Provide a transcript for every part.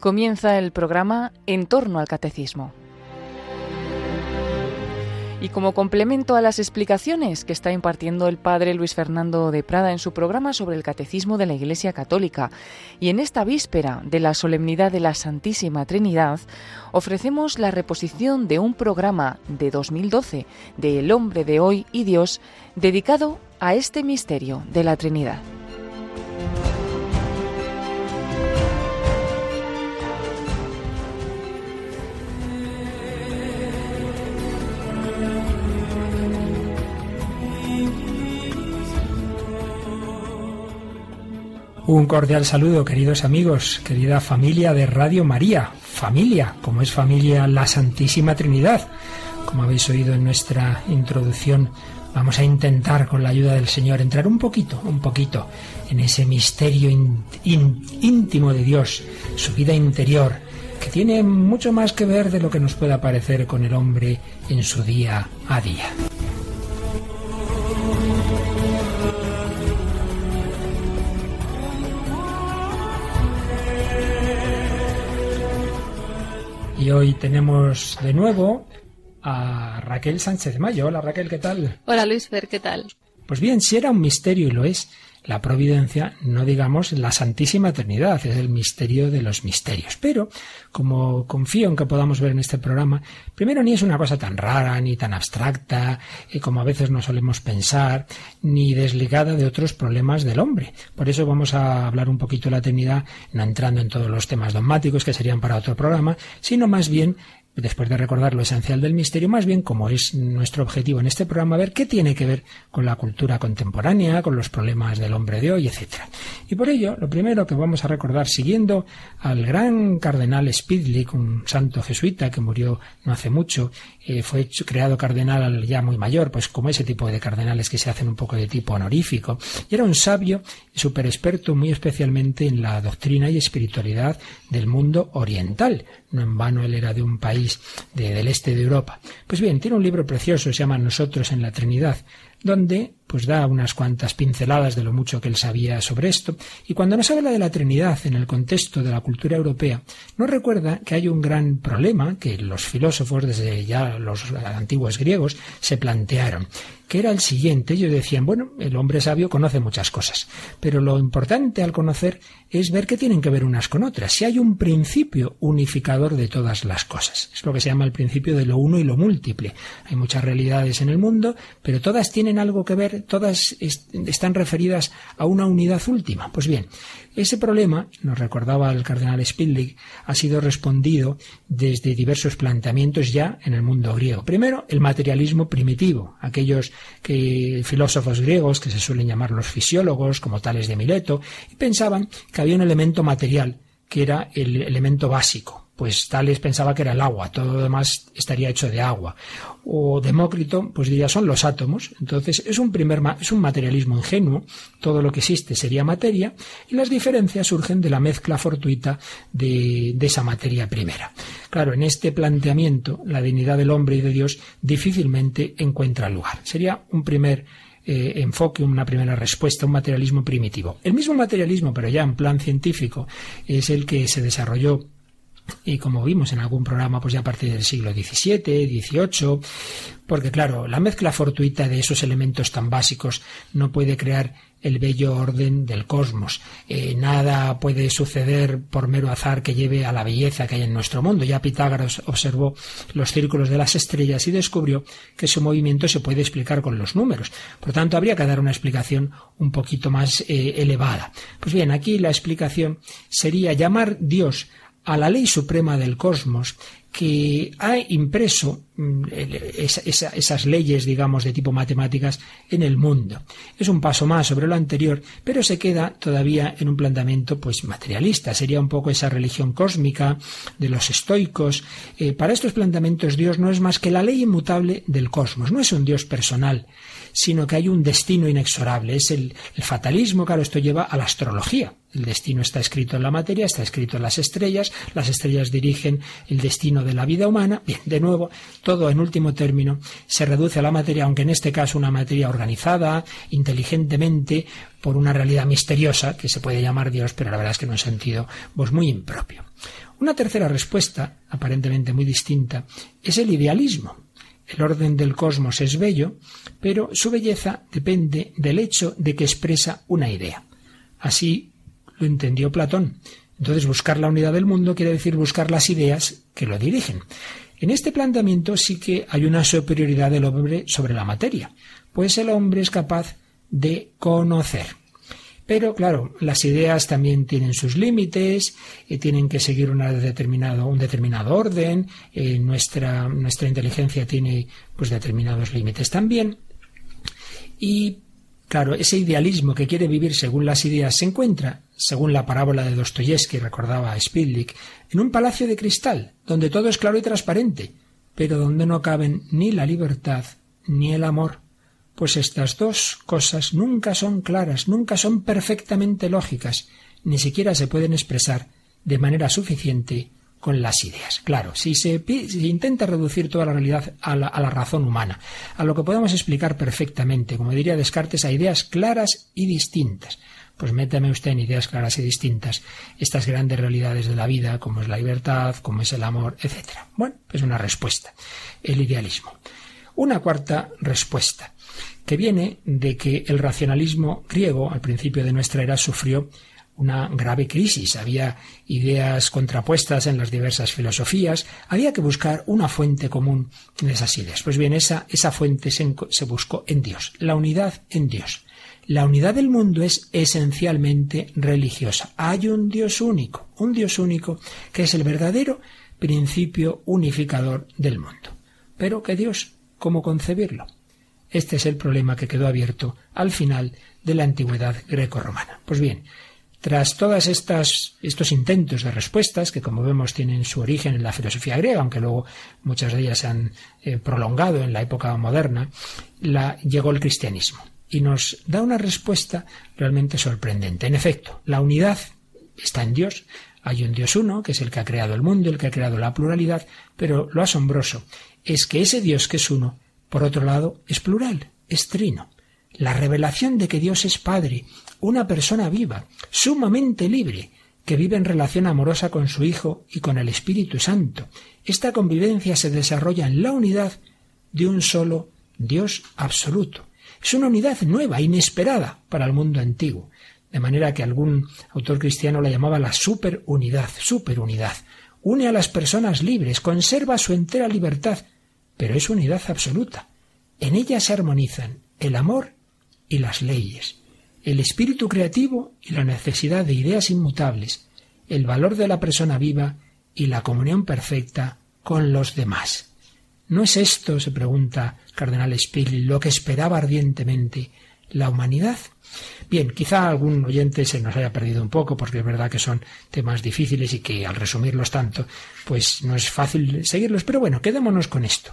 Comienza el programa En torno al Catecismo. Y como complemento a las explicaciones que está impartiendo el padre Luis Fernando de Prada en su programa sobre el Catecismo de la Iglesia Católica, y en esta víspera de la solemnidad de la Santísima Trinidad, ofrecemos la reposición de un programa de 2012 de El hombre de hoy y Dios dedicado a este misterio de la Trinidad. Un cordial saludo, queridos amigos, querida familia de Radio María, familia, como es familia la Santísima Trinidad. Como habéis oído en nuestra introducción, vamos a intentar con la ayuda del Señor entrar un poquito, un poquito en ese misterio íntimo de Dios, su vida interior, que tiene mucho más que ver de lo que nos pueda parecer con el hombre en su día a día. Y hoy tenemos de nuevo a Raquel Sánchez Mayo. Hola Raquel, ¿qué tal? Hola Luis Fer, ¿qué tal? Pues bien, si era un misterio y lo es, la providencia, no digamos la Santísima Trinidad, es el misterio de los misterios. Pero, como confío en que podamos ver en este programa, primero ni es una cosa tan rara, ni tan abstracta, y como a veces no solemos pensar, ni desligada de otros problemas del hombre. Por eso vamos a hablar un poquito de la Trinidad, no entrando en todos los temas dogmáticos que serían para otro programa, sino más bien después de recordar lo esencial del misterio, más bien como es nuestro objetivo en este programa, ver qué tiene que ver con la cultura contemporánea, con los problemas del hombre de hoy, etc. Y por ello, lo primero que vamos a recordar, siguiendo al gran cardenal Spidlick, un santo jesuita que murió no hace mucho, eh, fue creado cardenal ya muy mayor, pues como ese tipo de cardenales que se hacen un poco de tipo honorífico, y era un sabio súper experto muy especialmente en la doctrina y espiritualidad del mundo oriental. No en vano él era de un país del este de Europa. Pues bien, tiene un libro precioso, se llama Nosotros en la Trinidad, donde pues da unas cuantas pinceladas de lo mucho que él sabía sobre esto, y cuando nos habla de la Trinidad en el contexto de la cultura europea, nos recuerda que hay un gran problema que los filósofos desde ya los antiguos griegos se plantearon, que era el siguiente. Ellos decían, bueno, el hombre sabio conoce muchas cosas, pero lo importante al conocer es ver que tienen que ver unas con otras, si hay un principio unificador de todas las cosas. Es lo que se llama el principio de lo uno y lo múltiple. Hay muchas realidades en el mundo, pero todas tienen algo que ver todas están referidas a una unidad última. Pues bien, ese problema, nos recordaba el cardenal Spindlich, ha sido respondido desde diversos planteamientos ya en el mundo griego. Primero, el materialismo primitivo, aquellos que, filósofos griegos que se suelen llamar los fisiólogos, como tales de Mileto, y pensaban que había un elemento material que era el elemento básico, pues Tales pensaba que era el agua, todo lo demás estaría hecho de agua. O Demócrito, pues diría, son los átomos. Entonces es un, primer, es un materialismo ingenuo, todo lo que existe sería materia, y las diferencias surgen de la mezcla fortuita de, de esa materia primera. Claro, en este planteamiento, la dignidad del hombre y de Dios difícilmente encuentra lugar. Sería un primer eh, enfoque, una primera respuesta, un materialismo primitivo. El mismo materialismo, pero ya en plan científico, es el que se desarrolló y como vimos en algún programa, pues ya a partir del siglo XVII, XVIII, porque claro, la mezcla fortuita de esos elementos tan básicos no puede crear el bello orden del cosmos. Eh, nada puede suceder por mero azar que lleve a la belleza que hay en nuestro mundo. Ya Pitágoras observó los círculos de las estrellas y descubrió que su movimiento se puede explicar con los números. Por tanto, habría que dar una explicación un poquito más eh, elevada. Pues bien, aquí la explicación sería llamar Dios a la ley suprema del cosmos que ha impreso mm, esas leyes, digamos, de tipo matemáticas en el mundo. Es un paso más sobre lo anterior, pero se queda todavía en un planteamiento pues materialista. Sería un poco esa religión cósmica de los estoicos. Eh, para estos planteamientos Dios no es más que la ley inmutable del cosmos. No es un Dios personal, sino que hay un destino inexorable. Es el, el fatalismo, claro, esto lleva a la astrología El destino está escrito en la materia, está escrito en las estrellas, las estrellas dirigen el destino de la vida humana. Bien, de nuevo, todo en último término se reduce a la materia, aunque en este caso una materia organizada, inteligentemente, por una realidad misteriosa, que se puede llamar Dios, pero la verdad es que en un sentido pues, muy impropio. Una tercera respuesta, aparentemente muy distinta, es el idealismo. El orden del cosmos es bello, pero su belleza depende del hecho de que expresa una idea. Así lo entendió Platón. Entonces buscar la unidad del mundo quiere decir buscar las ideas que lo dirigen. En este planteamiento sí que hay una superioridad del hombre sobre la materia, pues el hombre es capaz de conocer. Pero claro, las ideas también tienen sus límites, y tienen que seguir determinado, un determinado orden, eh, nuestra, nuestra inteligencia tiene pues determinados límites también. Y Claro, ese idealismo que quiere vivir según las ideas se encuentra, según la parábola de Dostoyevsky recordaba a en un palacio de cristal, donde todo es claro y transparente, pero donde no caben ni la libertad ni el amor, pues estas dos cosas nunca son claras, nunca son perfectamente lógicas, ni siquiera se pueden expresar de manera suficiente con las ideas. Claro, si se, intenta reducir toda la realidad a la, a la, razón humana, a lo que podemos explicar perfectamente, como diría Descartes, a ideas claras y distintas, pues métame usted en ideas claras y distintas estas grandes realidades de la vida, como es la libertad, como es el amor, etc. Bueno, pues una respuesta, el idealismo. Una cuarta respuesta, que viene de que el racionalismo griego al principio de nuestra era sufrió una grave crisis, había ideas contrapuestas en las diversas filosofías, había que buscar una fuente común en esas ideas. Pues bien, esa, esa fuente se, se buscó en Dios, la unidad en Dios. La unidad del mundo es esencialmente religiosa. Hay un Dios único, un Dios único que es el verdadero principio unificador del mundo. Pero ¿qué Dios? ¿Cómo concebirlo? Este es el problema que quedó abierto al final de la antigüedad greco-romana. Pues bien, tras todos estos intentos de respuestas, que como vemos tienen su origen en la filosofía griega, aunque luego muchas de ellas se han eh, prolongado en la época moderna, llegó el cristianismo y nos da una respuesta realmente sorprendente. En efecto, la unidad está en Dios. Hay un Dios uno, que es el que ha creado el mundo, el que ha creado la pluralidad, pero lo asombroso es que ese Dios que es uno, por otro lado, es plural, es trino. La revelación de que Dios es Padre, una persona viva, sumamente libre, que vive en relación amorosa con su Hijo y con el Espíritu Santo. Esta convivencia se desarrolla en la unidad de un solo Dios absoluto. Es una unidad nueva, inesperada para el mundo antiguo, de manera que algún autor cristiano la llamaba la superunidad, superunidad. Une a las personas libres, conserva su entera libertad, pero es unidad absoluta. En ella se armonizan el amor y las leyes el espíritu creativo y la necesidad de ideas inmutables, el valor de la persona viva y la comunión perfecta con los demás. ¿No es esto, se pregunta Cardenal Spilli, lo que esperaba ardientemente la humanidad? Bien, quizá algún oyente se nos haya perdido un poco, porque es verdad que son temas difíciles y que al resumirlos tanto, pues no es fácil seguirlos, pero bueno, quedémonos con esto.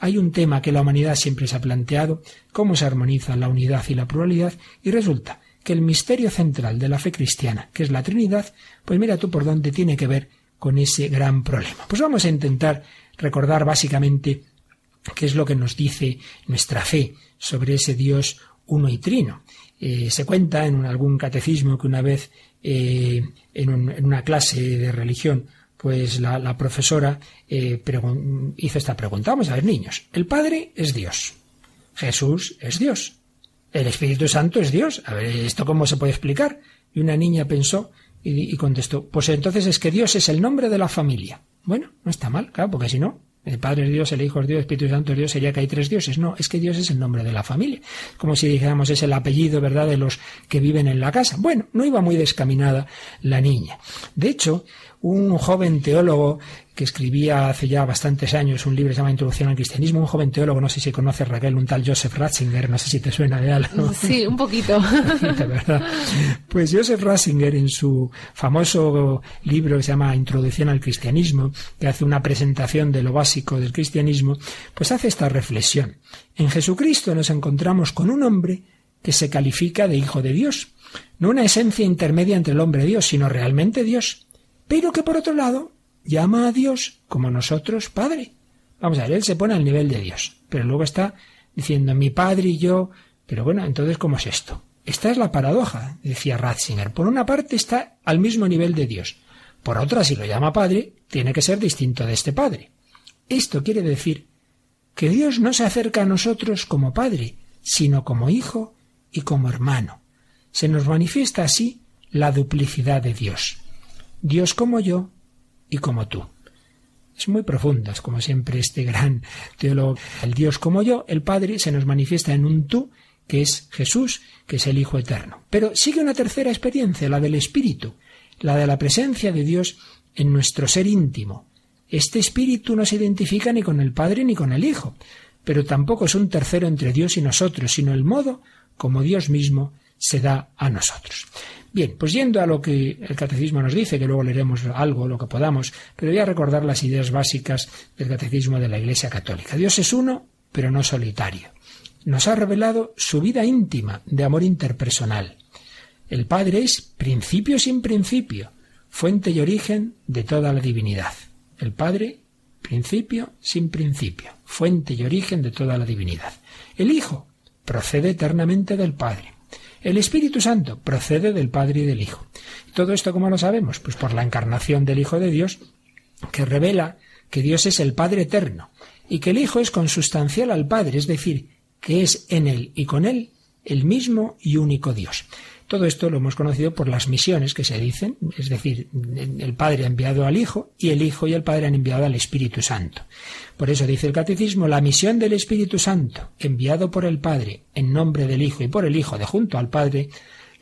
Hay un tema que la humanidad siempre se ha planteado, cómo se armoniza la unidad y la pluralidad, y resulta que el misterio central de la fe cristiana, que es la Trinidad, pues mira tú por dónde tiene que ver con ese gran problema. Pues vamos a intentar recordar básicamente qué es lo que nos dice nuestra fe sobre ese Dios uno y trino. Eh, se cuenta en algún catecismo que una vez eh, en, una clase de religión pues la, profesora eh, hizo esta pregunta. Vamos a ver, niños, el Padre es Dios, Jesús es Dios, el Espíritu Santo es Dios. A ver, ¿esto cómo se puede explicar? Y una niña pensó y, y contestó, pues entonces es que Dios es el nombre de la familia. Bueno, no está mal, claro, porque si no, el Padre es Dios, el Hijo es Dios, el Espíritu Santo es Dios, sería que hay tres dioses. No, es que Dios es el nombre de la familia. Como si dijéramos es el apellido, ¿verdad?, de los que viven en la casa. Bueno, no iba muy descaminada la niña. De hecho, un joven teólogo que escribía hace ya bastantes años un libro que se llama Introducción al Cristianismo, un joven teólogo, no sé si conoce Raquel, un tal Joseph Ratzinger, no sé si te suena de algo. Sí, un poquito. ¿verdad? Pues Joseph Ratzinger en su famoso libro que se llama Introducción al Cristianismo, que hace una presentación de lo básico del cristianismo, pues hace esta reflexión. En Jesucristo nos encontramos con un hombre que se califica de Hijo de Dios, no una esencia intermedia entre el hombre y Dios, sino realmente Dios, pero que por otro lado llama a Dios como nosotros Padre. Vamos a ver, él se pone al nivel de Dios, pero luego está diciendo mi Padre y yo, pero bueno, entonces ¿cómo es esto? Esta es la paradoja, decía Ratzinger. Por una parte está al mismo nivel de Dios, por otra, si lo llama Padre, tiene que ser distinto de este Padre. Esto quiere decir que Dios no se acerca a nosotros como Padre, sino como Hijo y como hermano. Se nos manifiesta así la duplicidad de Dios. Dios como yo y como tú. Es muy profunda, es como siempre este gran teólogo. El Dios como yo, el Padre, se nos manifiesta en un tú, que es Jesús, que es el Hijo eterno. Pero sigue una tercera experiencia, la del Espíritu, la de la presencia de Dios en nuestro ser íntimo. Este Espíritu no se identifica ni con el Padre ni con el Hijo, pero tampoco es un tercero entre Dios y nosotros, sino el modo como Dios mismo se da a nosotros. Bien, pues yendo a lo que el catecismo nos dice, que luego leeremos algo, lo que podamos, pero voy a recordar las ideas básicas del catecismo de la Iglesia Católica. Dios es uno, pero no solitario. Nos ha revelado su vida íntima de amor interpersonal. El Padre es principio sin principio, fuente y origen de toda la divinidad. El Padre, principio sin principio, fuente y origen de toda la divinidad. El Hijo procede eternamente del Padre. El Espíritu Santo procede del Padre y del Hijo. ¿Todo esto cómo lo sabemos? Pues por la encarnación del Hijo de Dios, que revela que Dios es el Padre eterno y que el Hijo es consustancial al Padre, es decir, que es en él y con él el mismo y único Dios. Todo esto lo hemos conocido por las misiones que se dicen, es decir, el Padre ha enviado al Hijo y el Hijo y el Padre han enviado al Espíritu Santo. Por eso dice el Catecismo, la misión del Espíritu Santo, enviado por el Padre en nombre del Hijo y por el Hijo de junto al Padre,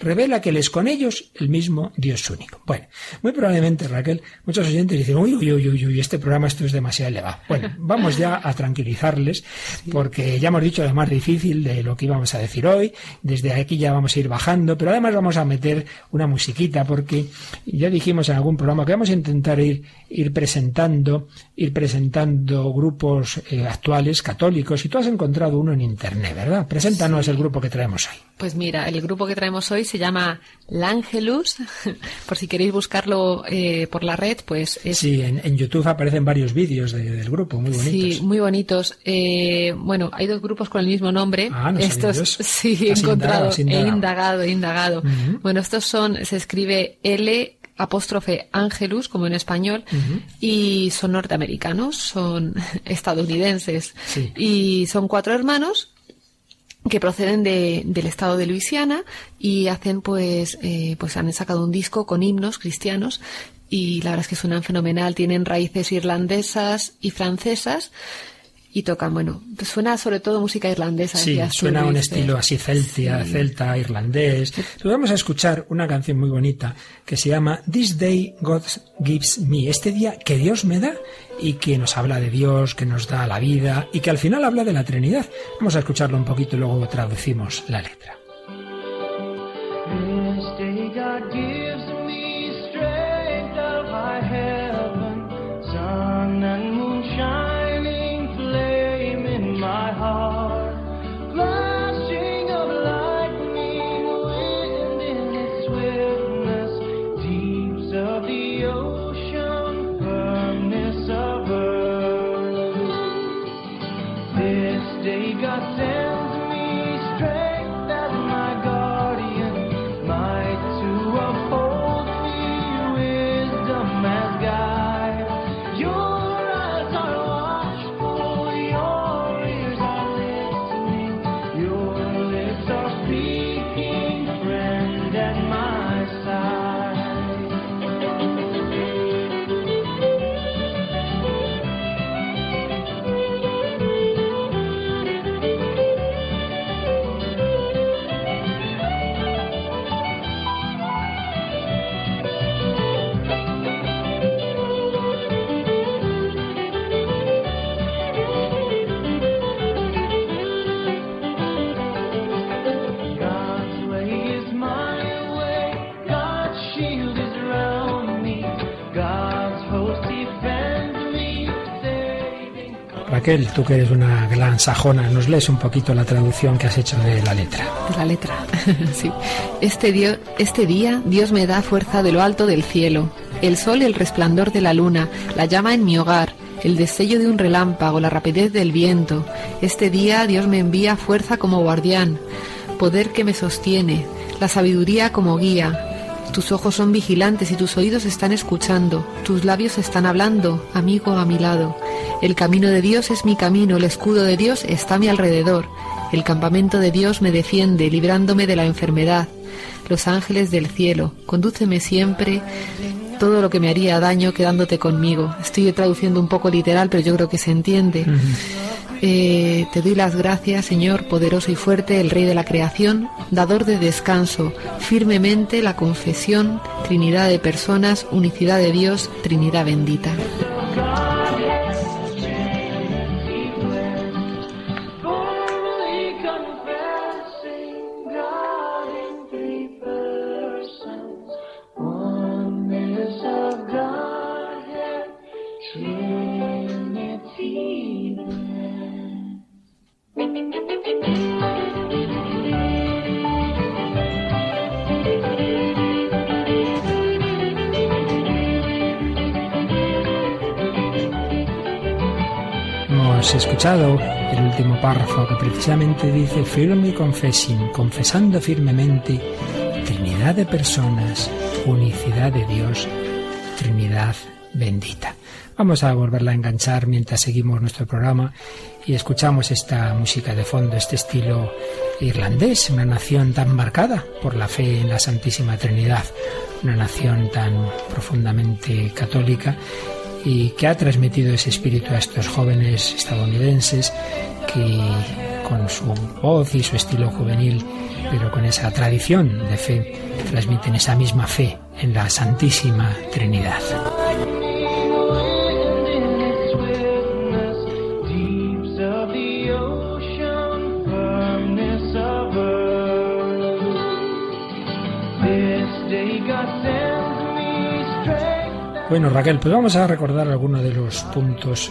revela que Él es con ellos el mismo Dios único. Bueno, muy probablemente, Raquel, muchos oyentes dicen, uy, uy, uy, uy, uy, este programa esto es demasiado elevado. Bueno, vamos ya a tranquilizarles, porque ya hemos dicho lo más difícil de lo que íbamos a decir hoy, desde aquí ya vamos a ir bajando, pero además vamos a meter una musiquita, porque ya dijimos en algún programa que vamos a intentar ir, ir presentando, ir presentando grupos eh, actuales, católicos, y tú has encontrado uno en Internet, ¿verdad? Preséntanos el grupo que traemos hoy. Pues mira, el grupo que traemos hoy se llama L'Angelus. Por si queréis buscarlo eh, por la red, pues es... Sí, en, YouTube aparecen varios vídeos del grupo, muy bonitos. Sí, muy bonitos. Eh, bueno, hay dos grupos con el mismo nombre. Ah, no estos sí, he encontrado, he indagado, he indagado. Bueno, estos son, se escribe L apóstrofe Angelus, como en español, y son norteamericanos, son estadounidenses. Y son cuatro hermanos que proceden de, del estado de Luisiana y hacen pues eh, pues han sacado un disco con himnos cristianos y la verdad es que suenan fenomenal. Tienen raíces irlandesas y francesas y tocan, bueno, suena sobre todo música irlandesa. Sí, suena un estilo así celtia, celta, irlandés. vamos a escuchar una canción muy bonita que se llama This Day God Gives Me, este día que Dios me da y que nos habla de Dios, que nos da la vida y que al final habla de la Trinidad. Vamos a escucharlo un poquito y luego traducimos la letra. Raquel, tú que eres una gran sajona, ¿nos lees un poquito la traducción que has hecho de la letra? De la letra, sí. Este, este día Dios me da fuerza de lo alto del cielo, el sol el resplandor de la luna, la llama en mi hogar, el destello de un relámpago, la rapidez del viento. Este día Dios me envía fuerza como guardián, poder que me sostiene, la sabiduría como guía, tus ojos son vigilantes y tus oídos están escuchando, tus labios están hablando, amigo a mi lado. El camino de Dios es mi camino, el escudo de Dios está a mi alrededor. El campamento de Dios me defiende, librándome de la enfermedad. Los ángeles del cielo, condúceme siempre todo lo que me haría daño quedándote conmigo. Estoy traduciendo un poco literal, pero yo creo que se entiende. Eh, te doy las gracias, Señor, poderoso y fuerte, el Rey de la creación, dador de descanso, firmemente la confesión, Trinidad de personas, unicidad de Dios, Trinidad bendita. Escuchado el último párrafo que precisamente dice firme confessing, confesando firmemente Trinidad de personas, unicidad de Dios, Trinidad bendita. Vamos a volverla a enganchar mientras seguimos nuestro programa y escuchamos esta música de fondo, este estilo irlandés, una nación tan marcada por la fe en la Santísima Trinidad, una nación tan profundamente católica y que ha transmitido ese espíritu a estos jóvenes estadounidenses que con su voz y su estilo juvenil, pero con esa tradición de fe, transmiten esa misma fe en la Santísima Trinidad. Bueno, Raquel, pues vamos a recordar algunos de los puntos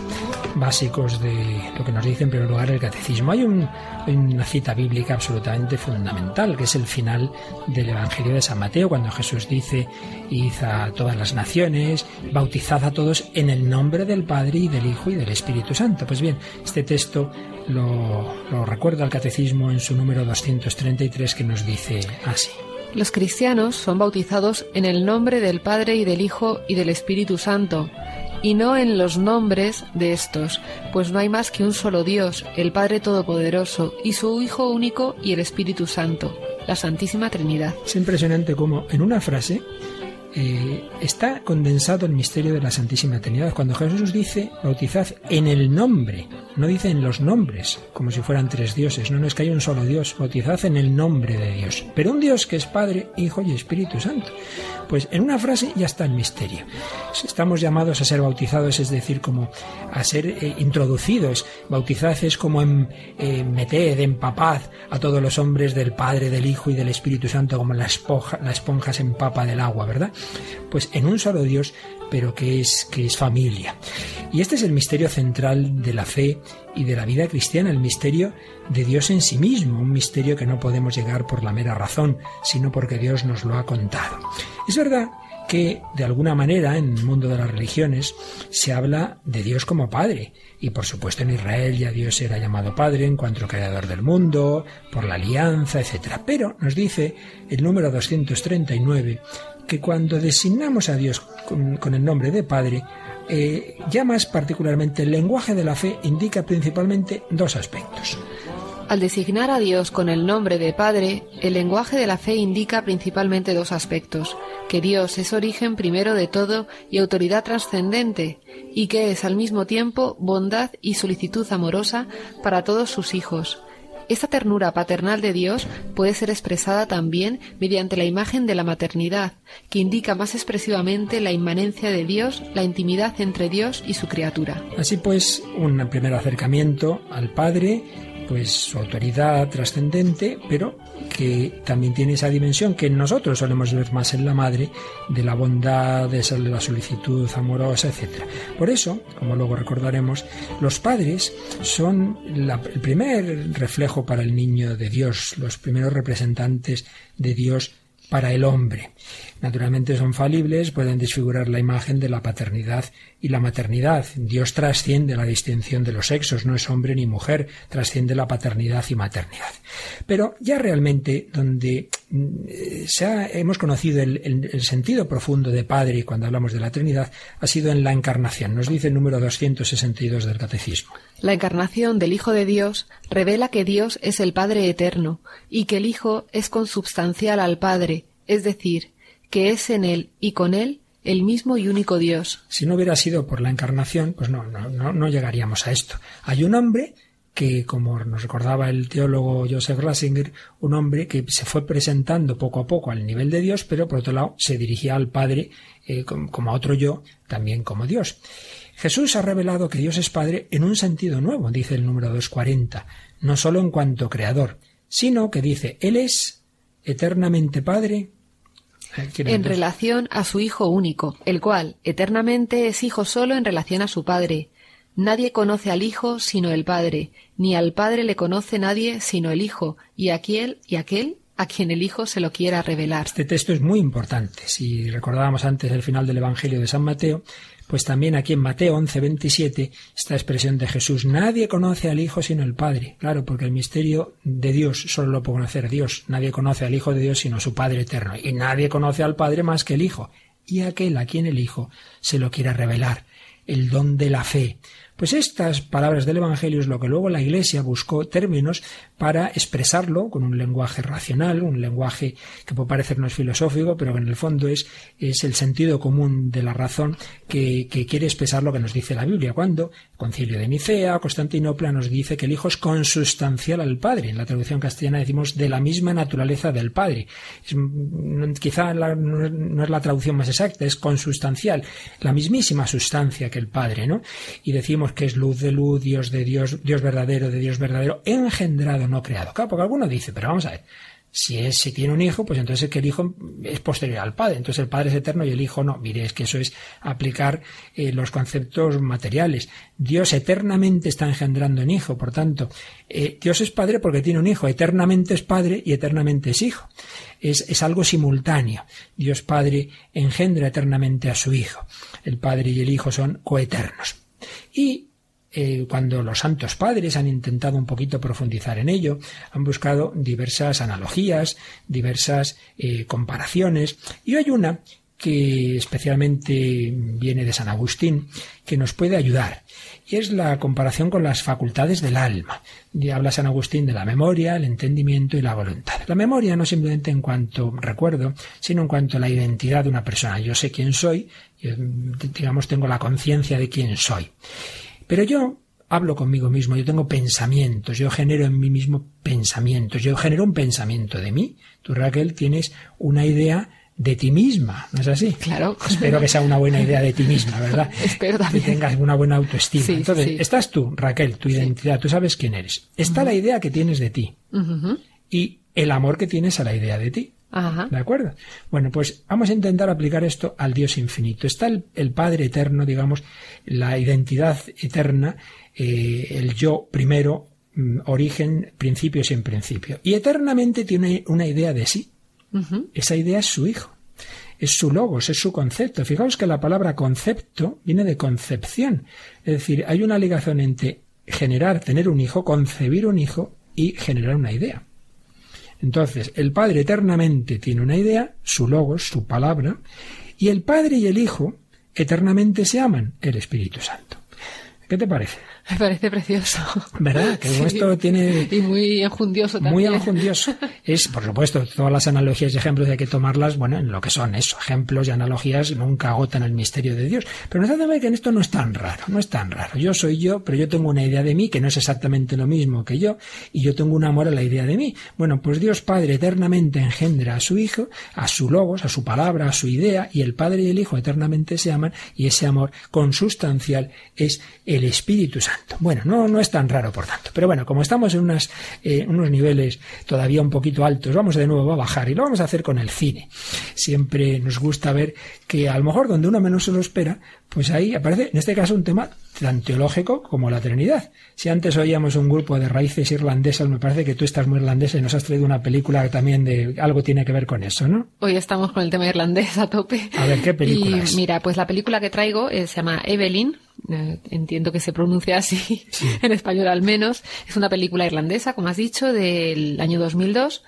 básicos de lo que nos dice en primer lugar el catecismo. Hay, una cita bíblica absolutamente fundamental, que es el final del Evangelio de San Mateo, cuando Jesús dice, id a todas las naciones, bautizad a todos en el nombre del Padre y del Hijo y del Espíritu Santo. Pues bien, este texto lo, lo recuerda el catecismo en su número 233 que nos dice así. Los cristianos son bautizados en el nombre del Padre y del Hijo y del Espíritu Santo, y no en los nombres de estos, pues no hay más que un solo Dios, el Padre Todopoderoso, y su Hijo único y el Espíritu Santo, la Santísima Trinidad. Es impresionante cómo en una frase eh, está condensado el misterio de la Santísima Trinidad. Cuando Jesús dice, bautizad en el nombre, no dice en los nombres, como si fueran tres dioses, no, no es que haya un solo Dios, bautizad en el nombre de Dios. Pero un Dios que es Padre, Hijo y Espíritu Santo. Pues en una frase ya está el misterio. Estamos llamados a ser bautizados, es decir, como a ser eh, introducidos. Bautizad es como en, eh, meted, empapad a todos los hombres del Padre, del Hijo y del Espíritu Santo, como la esponja, la esponja se empapa del agua, ¿verdad? Pues en un solo Dios, pero que es, que es familia. Y este es el misterio central de la fe y de la vida cristiana, el misterio de Dios en sí mismo, un misterio que no podemos llegar por la mera razón, sino porque Dios nos lo ha contado. Es verdad que de alguna manera en el mundo de las religiones se habla de Dios como Padre. Y por supuesto en Israel ya Dios era llamado Padre en cuanto creador del mundo, por la alianza, etc. Pero nos dice el número 239 que cuando designamos a Dios con, el nombre de Padre, eh, ya más particularmente el lenguaje de la fe indica principalmente dos aspectos. Al designar a Dios con el nombre de Padre, el lenguaje de la fe indica principalmente dos aspectos, que Dios es origen primero de todo y autoridad trascendente, y que es al mismo tiempo bondad y solicitud amorosa para todos sus hijos, esta ternura paternal de Dios puede ser expresada también mediante la imagen de la maternidad, que indica más expresivamente la inmanencia de Dios, la intimidad entre Dios y su criatura. Así pues, un primer acercamiento al Padre pues su autoridad trascendente, pero que también tiene esa dimensión que nosotros solemos ver más en la madre, de la bondad, de la solicitud amorosa, etc. Por eso, como luego recordaremos, los padres son el primer reflejo para el niño de Dios, los primeros representantes de Dios para el hombre. Naturalmente son falibles, pueden desfigurar la imagen de la paternidad y la maternidad. Dios trasciende la distinción de los sexos, no es hombre ni mujer, trasciende la paternidad y maternidad. Pero ya realmente donde mm, se hemos conocido el, el, sentido profundo de Padre cuando hablamos de la Trinidad ha sido en la encarnación, nos dice el número 262 del Catecismo. La encarnación del Hijo de Dios revela que Dios es el Padre eterno y que el Hijo es consubstancial al Padre, es decir, que es en él y con él el mismo y único Dios. Si no hubiera sido por la encarnación, pues no, no, no, llegaríamos a esto. Hay un hombre que, como nos recordaba el teólogo Joseph Ratzinger, un hombre que se fue presentando poco a poco al nivel de Dios, pero por otro lado se dirigía al Padre eh, como a otro yo, también como Dios. Jesús ha revelado que Dios es Padre en un sentido nuevo, dice el número 240, no solo en cuanto creador, sino que dice, Él es eternamente Padre en relación a su Hijo único, el cual eternamente es Hijo solo en relación a su Padre. Nadie conoce al Hijo sino el Padre, ni al Padre le conoce nadie sino el Hijo, y aquel y aquel a quien el Hijo se lo quiera revelar. Este texto es muy importante. Si recordábamos antes el final del Evangelio de San Mateo, pues también aquí en Mateo 11, 27, esta expresión de Jesús, nadie conoce al Hijo sino el Padre. Claro, porque el misterio de Dios solo lo puede conocer Dios. Nadie conoce al Hijo de Dios sino su Padre eterno. Y nadie conoce al Padre más que el Hijo. Y aquel a quien el Hijo se lo quiera revelar. El don de la fe. Pues estas palabras del Evangelio es lo que luego la Iglesia buscó términos para expresarlo con un lenguaje racional, un lenguaje que puede parecernos filosófico, pero que en el fondo es, es el sentido común de la razón que, quiere expresar lo que nos dice la Biblia. Cuando el concilio de Nicea, Constantinopla, nos dice que el Hijo es consustancial al Padre. En la traducción castellana decimos de la misma naturaleza del Padre. quizá no es la traducción más exacta, es consustancial, la mismísima sustancia que el Padre, ¿no? Y decimos que es luz de luz, Dios de Dios, Dios verdadero de Dios verdadero, engendrado, no creado. Claro, porque alguno dice, pero vamos a ver, si, es, tiene un hijo, pues entonces es que el hijo es posterior al padre. Entonces el padre es eterno y el hijo no. Mire, es que eso es aplicar eh, los conceptos materiales. Dios eternamente está engendrando un hijo. Por tanto, eh, Dios es padre porque tiene un hijo. Eternamente es padre y eternamente es hijo. Es, es algo simultáneo. Dios padre engendra eternamente a su hijo. El padre y el hijo son coeternos. Y eh, cuando los santos padres han intentado un poquito profundizar en ello, han buscado diversas analogías, diversas eh, comparaciones, y hay una que especialmente viene de San Agustín, que nos puede ayudar, y es la comparación con las facultades del alma. Y habla San Agustín de la memoria, el entendimiento y la voluntad. La memoria no simplemente en cuanto recuerdo, sino en cuanto a la identidad de una persona. Yo sé quién soy, digamos, tengo la conciencia de quién soy. Pero yo hablo conmigo mismo, yo tengo pensamientos, yo genero en mí mismo pensamientos, yo genero un pensamiento de mí. Tú, Raquel, tienes una idea de ti misma, ¿no es así? Claro. Espero que sea una buena idea de ti misma, ¿verdad? Espero también. Que tengas una buena autoestima. Entonces, estás tú, Raquel, tu identidad, tú sabes quién eres. Está la idea que tienes de ti y el amor que tienes a la idea de ti. ¿De acuerdo? Bueno, pues vamos a intentar aplicar esto al Dios infinito. Está el, Padre eterno, digamos, la identidad eterna, eh, el yo primero, mm, origen, principio sin principio. Y eternamente tiene una idea de sí. Esa idea es su Hijo. Es su logos, es su concepto. Fijaos que la palabra concepto viene de concepción. Es decir, hay una ligación entre generar, tener un hijo, concebir un hijo y generar una idea. Entonces, el Padre eternamente tiene una idea, su logos, su palabra, y el Padre y el Hijo eternamente se aman, el Espíritu Santo. ¿Qué te parece? Me parece precioso. ¿Verdad? Que esto tiene... Y muy enjundioso también. Muy enjundioso. Es, por supuesto, todas las analogías y ejemplos hay que tomarlas, bueno, en lo que son eso. Ejemplos y analogías nunca agotan el misterio de Dios. Pero ver que en esto no es tan raro, no es tan raro. Yo soy yo, pero yo tengo una idea de mí que no es exactamente lo mismo que yo, y yo tengo un amor a la idea de mí. Bueno, pues Dios Padre eternamente engendra a su Hijo, a su logos, a su palabra, a su idea, y el Padre y el Hijo eternamente se aman, y ese amor consustancial es el Espíritu Santo. Bueno, no, no es tan raro, por tanto. Pero bueno, como estamos en unas, eh, unos niveles todavía un poquito altos, vamos de nuevo a bajar y lo vamos a hacer con el cine. Siempre nos gusta ver que a lo mejor donde uno menos se lo espera, pues ahí aparece, en este caso, un tema tan teológico como la Trinidad. Si antes oíamos un grupo de raíces irlandesas, me parece que tú estás muy irlandesa y nos has traído una película también de algo tiene que ver con eso, ¿no? Hoy estamos con el tema irlandés a tope. A ver, ¿qué película y, Mira, pues la película que traigo eh, se llama Evelyn, eh, entiendo que se pronuncia así, en español al menos. Es una película irlandesa, como has dicho, del año 2002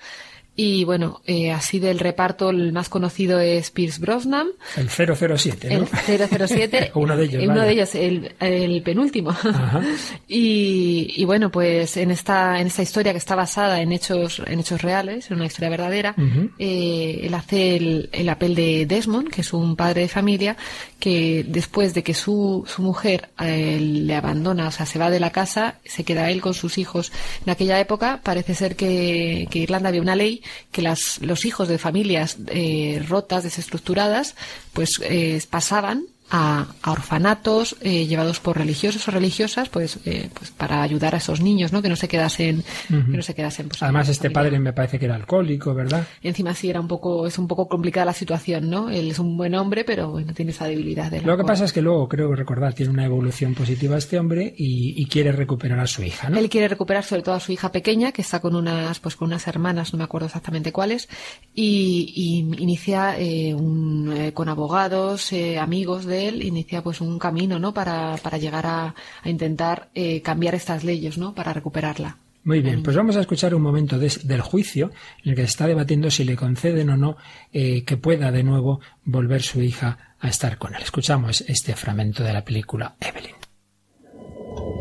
y bueno, eh, así del reparto, el más conocido es Pierce Brosnan. El 007, ¿no? El 007. uno de ellos. Uno de ellos, el, el penúltimo. y, y, bueno, pues en esta, en esta historia que está basada en hechos, en hechos reales, en una historia verdadera, eh, él hace el, el papel de Desmond, que es un padre de familia, que después de que su, su mujer eh, le abandona, o sea, se va de la casa, se queda él con sus hijos. En aquella época parece ser que, que Irlanda había una ley que las, los hijos de familias eh, rotas, desestructuradas, pues eh, pasaban a, orfanatos eh, llevados por religiosos o religiosas pues, eh, pues para ayudar a esos niños no que no se quedasen que no se quedasen pues, además este padre me parece que era alcohólico verdad encima sí era un poco es un poco complicada la situación no él es un buen hombre pero no tiene esa debilidad lo que pasa es que luego creo recordar tiene una evolución positiva este hombre y, quiere recuperar a su hija ¿no? él quiere recuperar sobre todo a su hija pequeña que está con unas pues con unas hermanas no me acuerdo exactamente cuáles y, inicia eh, un, con abogados amigos de él inicia pues un camino ¿no? para, para llegar a, intentar eh, cambiar estas leyes ¿no? para recuperarla. Muy bien, pues vamos a escuchar un momento del juicio en el que se está debatiendo si le conceden o no eh, que pueda de nuevo volver su hija a estar con él. Escuchamos este fragmento de la película Evelyn.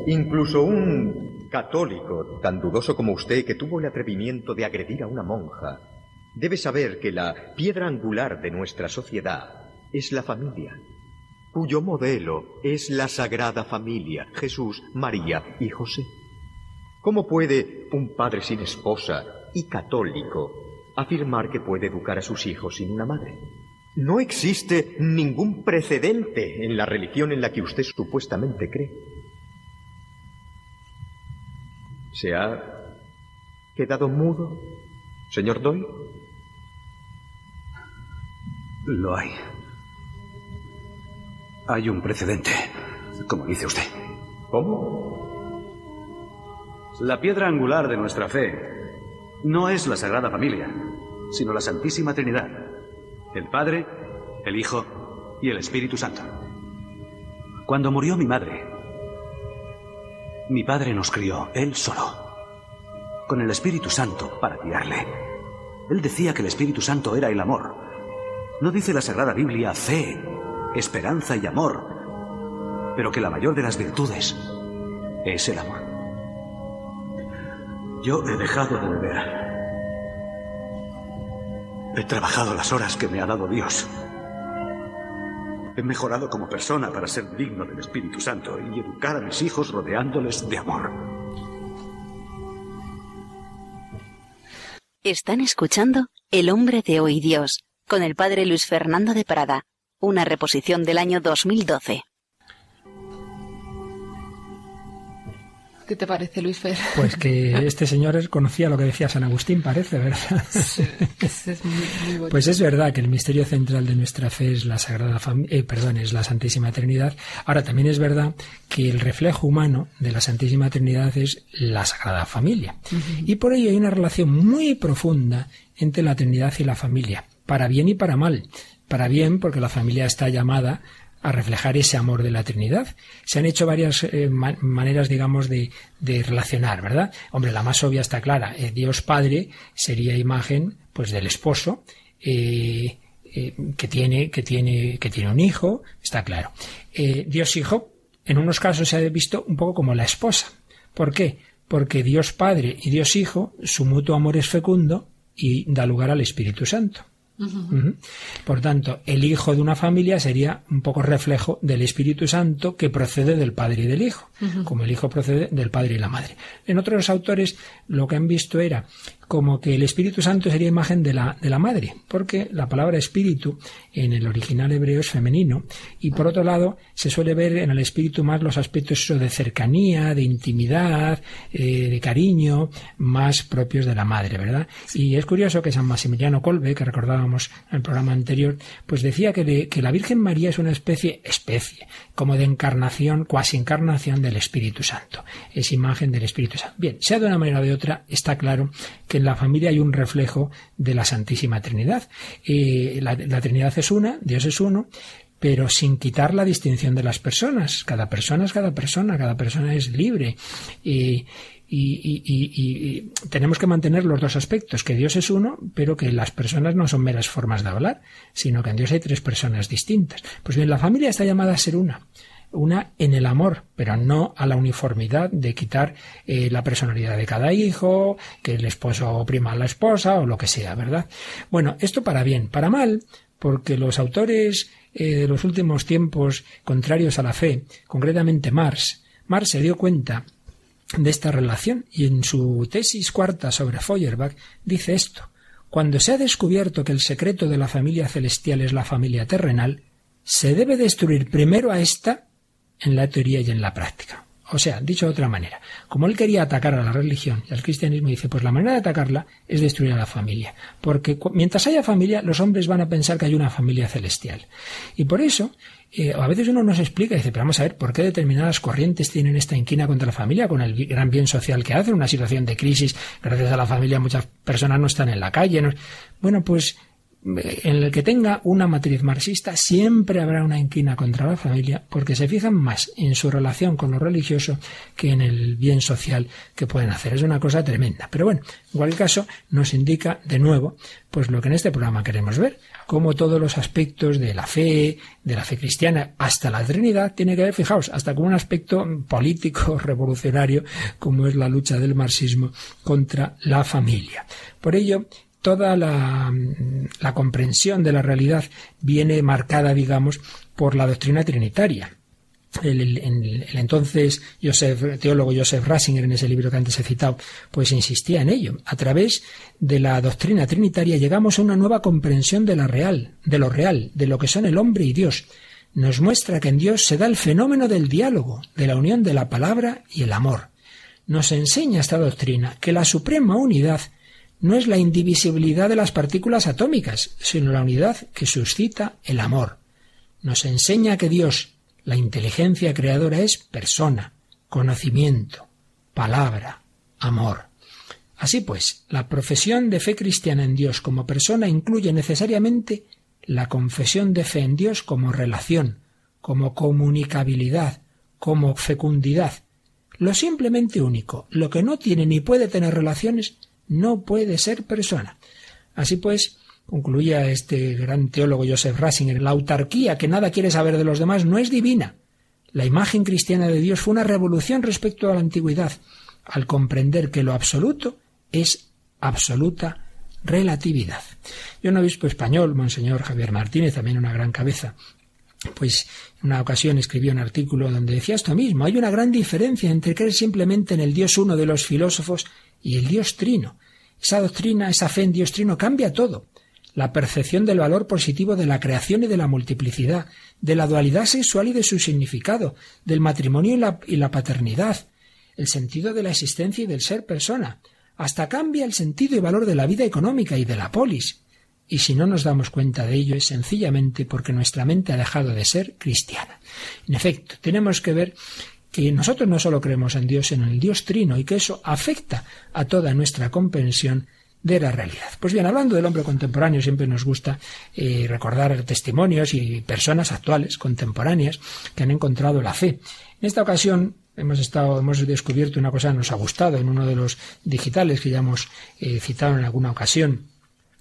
Incluso un católico tan dudoso como usted que tuvo el atrevimiento de agredir a una monja debe saber que la piedra angular de nuestra sociedad es la familia cuyo modelo es la Sagrada Familia, Jesús, María y José. ¿Cómo puede un padre sin esposa y católico afirmar que puede educar a sus hijos sin una madre? No existe ningún precedente en la religión en la que usted supuestamente cree. ¿Se ha quedado mudo, señor Doyle? Lo hay. Hay un precedente, como dice usted. ¿Cómo? La piedra angular de nuestra fe no es la Sagrada Familia, sino la Santísima Trinidad. El Padre, el Hijo y el Espíritu Santo. Cuando murió mi madre, mi padre nos crió, él solo, con el Espíritu Santo para guiarle. Él decía que el Espíritu Santo era el amor. No dice la Sagrada Biblia fe, esperanza y amor, pero que la mayor de las virtudes es el amor. Yo he dejado de beber. He trabajado las horas que me ha dado Dios. He mejorado como persona para ser digno del Espíritu Santo y educar a mis hijos rodeándoles de amor. Están escuchando El hombre de hoy Dios con el padre Luis Fernando de Prada una reposición del año 2012. ¿Qué te parece, Luis Fer? Pues que este señor conocía lo que decía San Agustín, parece, ¿verdad? pues es verdad que el misterio central de nuestra fe es la Sagrada eh, perdón, es la Santísima Trinidad. Ahora también es verdad que el reflejo humano de la Santísima Trinidad es la Sagrada Familia. Y por ello hay una relación muy profunda entre la Trinidad y la familia, para bien y para mal para bien, porque la familia está llamada a reflejar ese amor de la Trinidad. Se han hecho varias eh, maneras, digamos, de, relacionar, ¿verdad? Hombre, la más obvia está clara. Eh, Dios Padre sería imagen, pues, del esposo eh, que tiene que tiene que tiene un hijo, está claro. Dios Hijo, en unos casos se ha visto un poco como la esposa. ¿Por qué? Porque Dios Padre y Dios Hijo, su mutuo amor es fecundo y da lugar al Espíritu Santo. Por tanto, el hijo de una familia sería un poco reflejo del Espíritu Santo que procede del Padre y del Hijo, como el hijo procede del Padre y la Madre. En otros autores lo que han visto era como que el Espíritu Santo sería imagen de la, de la madre, porque la palabra espíritu en el original hebreo es femenino, y por otro lado se suele ver en el espíritu más los aspectos de cercanía, de intimidad, eh, de cariño, más propios de la madre, ¿verdad? Y es curioso que San Maximiliano Colbe, que recordábamos en el programa anterior, pues decía que, que la Virgen María es una especie, especie, como de encarnación, cuasi encarnación del Espíritu Santo. Es imagen del Espíritu Santo. Bien, sea de una manera o de otra, está claro que en la familia hay un reflejo de la Santísima Trinidad. Eh, la, Trinidad es una, Dios es uno, pero sin quitar la distinción de las personas. Cada persona es cada persona, cada persona es libre. y, tenemos que mantener los dos aspectos, que Dios es uno, pero que las personas no son meras formas de hablar, sino que en Dios hay tres personas distintas. Pues bien, la familia está llamada a ser una una en el amor, pero no a la uniformidad de quitar eh, la personalidad de cada hijo, que el esposo oprima a la esposa o lo que sea, ¿verdad? Bueno, esto para bien, para mal, porque los autores eh, de los últimos tiempos contrarios a la fe, concretamente Marx, Marx se dio cuenta de esta relación y en su tesis cuarta sobre Feuerbach dice esto. Cuando se ha descubierto que el secreto de la familia celestial es la familia terrenal, se debe destruir primero a ésta en la teoría y en la práctica. O sea, dicho de otra manera, como él quería atacar a la religión y al cristianismo, dice, pues la manera de atacarla es destruir a la familia. Porque mientras haya familia, los hombres van a pensar que hay una familia celestial. Y por eso, eh, a veces uno nos explica, dice, pero vamos a ver, ¿por qué determinadas corrientes tienen esta inquina contra la familia con el gran bien social que hace? Una situación de crisis, gracias a la familia muchas personas no están en la calle. Bueno, pues en el que tenga una matriz marxista siempre habrá una inquina contra la familia porque se fijan más en su relación con lo religioso que en el bien social que pueden hacer. Es una cosa tremenda. Pero bueno, en cualquier caso nos indica de nuevo pues lo que en este programa queremos ver, cómo todos los aspectos de la fe, de la fe cristiana, hasta la Trinidad, tiene que ver, fijaos, hasta con un aspecto político, revolucionario, como es la lucha del marxismo contra la familia. Por ello, toda la, comprensión de la realidad viene marcada, digamos, por la doctrina trinitaria. El, entonces teólogo Joseph Rasinger, en ese libro que antes he citado, pues insistía en ello. A través de la doctrina trinitaria llegamos a una nueva comprensión de la real, de lo real, de lo que son el hombre y Dios. Nos muestra que en Dios se da el fenómeno del diálogo, de la unión de la palabra y el amor. Nos enseña esta doctrina que la suprema unidad no es la indivisibilidad de las partículas atómicas, sino la unidad que suscita el amor. Nos enseña que Dios, la inteligencia creadora, es persona, conocimiento, palabra, amor. Así pues, la profesión de fe cristiana en Dios como persona incluye necesariamente la confesión de fe en Dios como relación, como comunicabilidad, como fecundidad. Lo simplemente único, lo que no tiene ni puede tener relaciones, no puede ser persona. Así pues, concluía este gran teólogo Joseph Ratzinger, la autarquía que nada quiere saber de los demás no es divina. La imagen cristiana de Dios fue una revolución respecto a la antigüedad, al comprender que lo absoluto es absoluta relatividad. Y un obispo español, Monseñor Javier Martínez, también una gran cabeza, pues en una ocasión escribió un artículo donde decía esto mismo. Hay una gran diferencia entre creer simplemente en el Dios uno de los filósofos y el Dios trino. Esa doctrina, esa fe en Dios trino cambia todo. La percepción del valor positivo de la creación y de la multiplicidad, de la dualidad sexual y de su significado, del matrimonio y la, y la paternidad, el sentido de la existencia y del ser persona. Hasta cambia el sentido y valor de la vida económica y de la polis. Y si no nos damos cuenta de ello es sencillamente porque nuestra mente ha dejado de ser cristiana. En efecto, tenemos que ver que nosotros no solo creemos en Dios, sino en el Dios trino y que eso afecta a toda nuestra comprensión de la realidad. Pues bien, hablando del hombre contemporáneo, siempre nos gusta eh, recordar testimonios y personas actuales, contemporáneas, que han encontrado la fe. En esta ocasión hemos estado, hemos descubierto una cosa que nos ha gustado en uno de los digitales que ya hemos eh, citado en alguna ocasión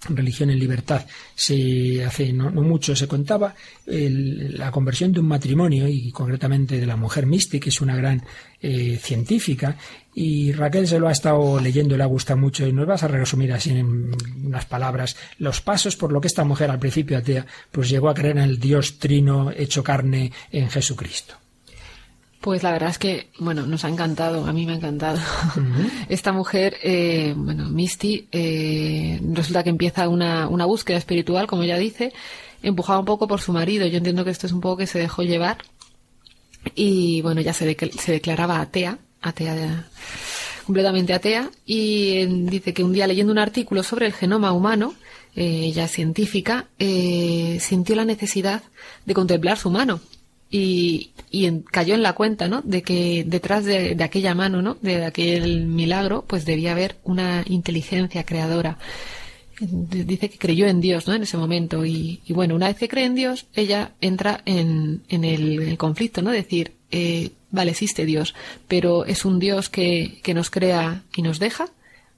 Religión en Libertad, se hace no, mucho se contaba la conversión de un matrimonio y concretamente de la mujer mística, que es una gran eh, científica, y Raquel se lo ha estado leyendo le ha gustado mucho y nos vas a resumir así en unas palabras los pasos por lo que esta mujer al principio atea pues llegó a creer en el Dios trino hecho carne en Jesucristo. Pues la verdad es que, bueno, nos ha encantado, a mí me ha encantado. Esta mujer, eh, bueno, Misty, eh, resulta que empieza una, una búsqueda espiritual, como ella dice, empujada un poco por su marido. Yo entiendo que esto es un poco que se dejó llevar. Y bueno, ya se, se declaraba atea, atea completamente atea, y dice que un día leyendo un artículo sobre el genoma humano, eh, ella científica, eh, sintió la necesidad de contemplar su mano y, cayó en la cuenta, ¿no? De que detrás de, aquella mano, ¿no? De aquel milagro, pues debía haber una inteligencia creadora. Dice que creyó en Dios, ¿no? En ese momento. Y, bueno, una vez que cree en Dios, ella entra en, el, conflicto, ¿no? Decir, eh, vale, existe Dios, pero es un Dios que, que nos crea y nos deja,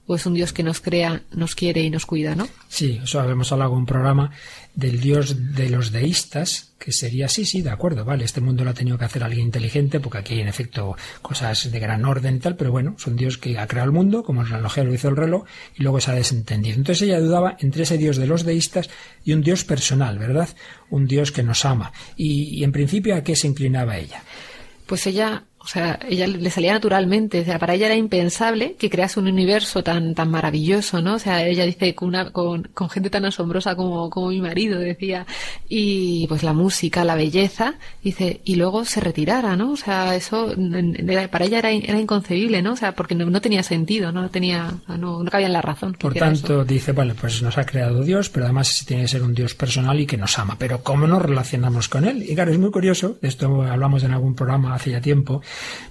o es un Dios que nos crea, nos quiere y nos cuida, ¿no? Sí, eso habíamos hablado en un programa del Dios de los deístas, que sería, sí, sí, de acuerdo, vale, este mundo lo ha tenido que hacer alguien inteligente, porque aquí hay en efecto cosas de gran orden y tal, pero bueno, es un Dios que ha creado el mundo, como el reloj lo hizo el reloj, y luego se ha desentendido. Entonces ella dudaba entre ese Dios de los deístas y un Dios personal, ¿verdad? Un Dios que nos ama. Y, y en principio, ¿a qué se inclinaba ella? Pues ella o sea, ella le salía naturalmente. O sea, para ella era impensable que crease un universo tan, tan maravilloso, ¿no? O sea, ella dice con, una, con, con gente tan asombrosa como, como mi marido, decía. Y pues la música, la belleza, dice, y luego se retirara, ¿no? O sea, eso para ella era, era inconcebible, ¿no? O sea, porque no, tenía sentido, no tenía, no, no cabía en la razón. Por tanto, dice, bueno, pues nos ha creado Dios, pero además tiene que ser un Dios personal y que nos ama. Pero ¿cómo nos relacionamos con Él? Y claro, es muy curioso, de esto hablamos en algún programa hace ya tiempo,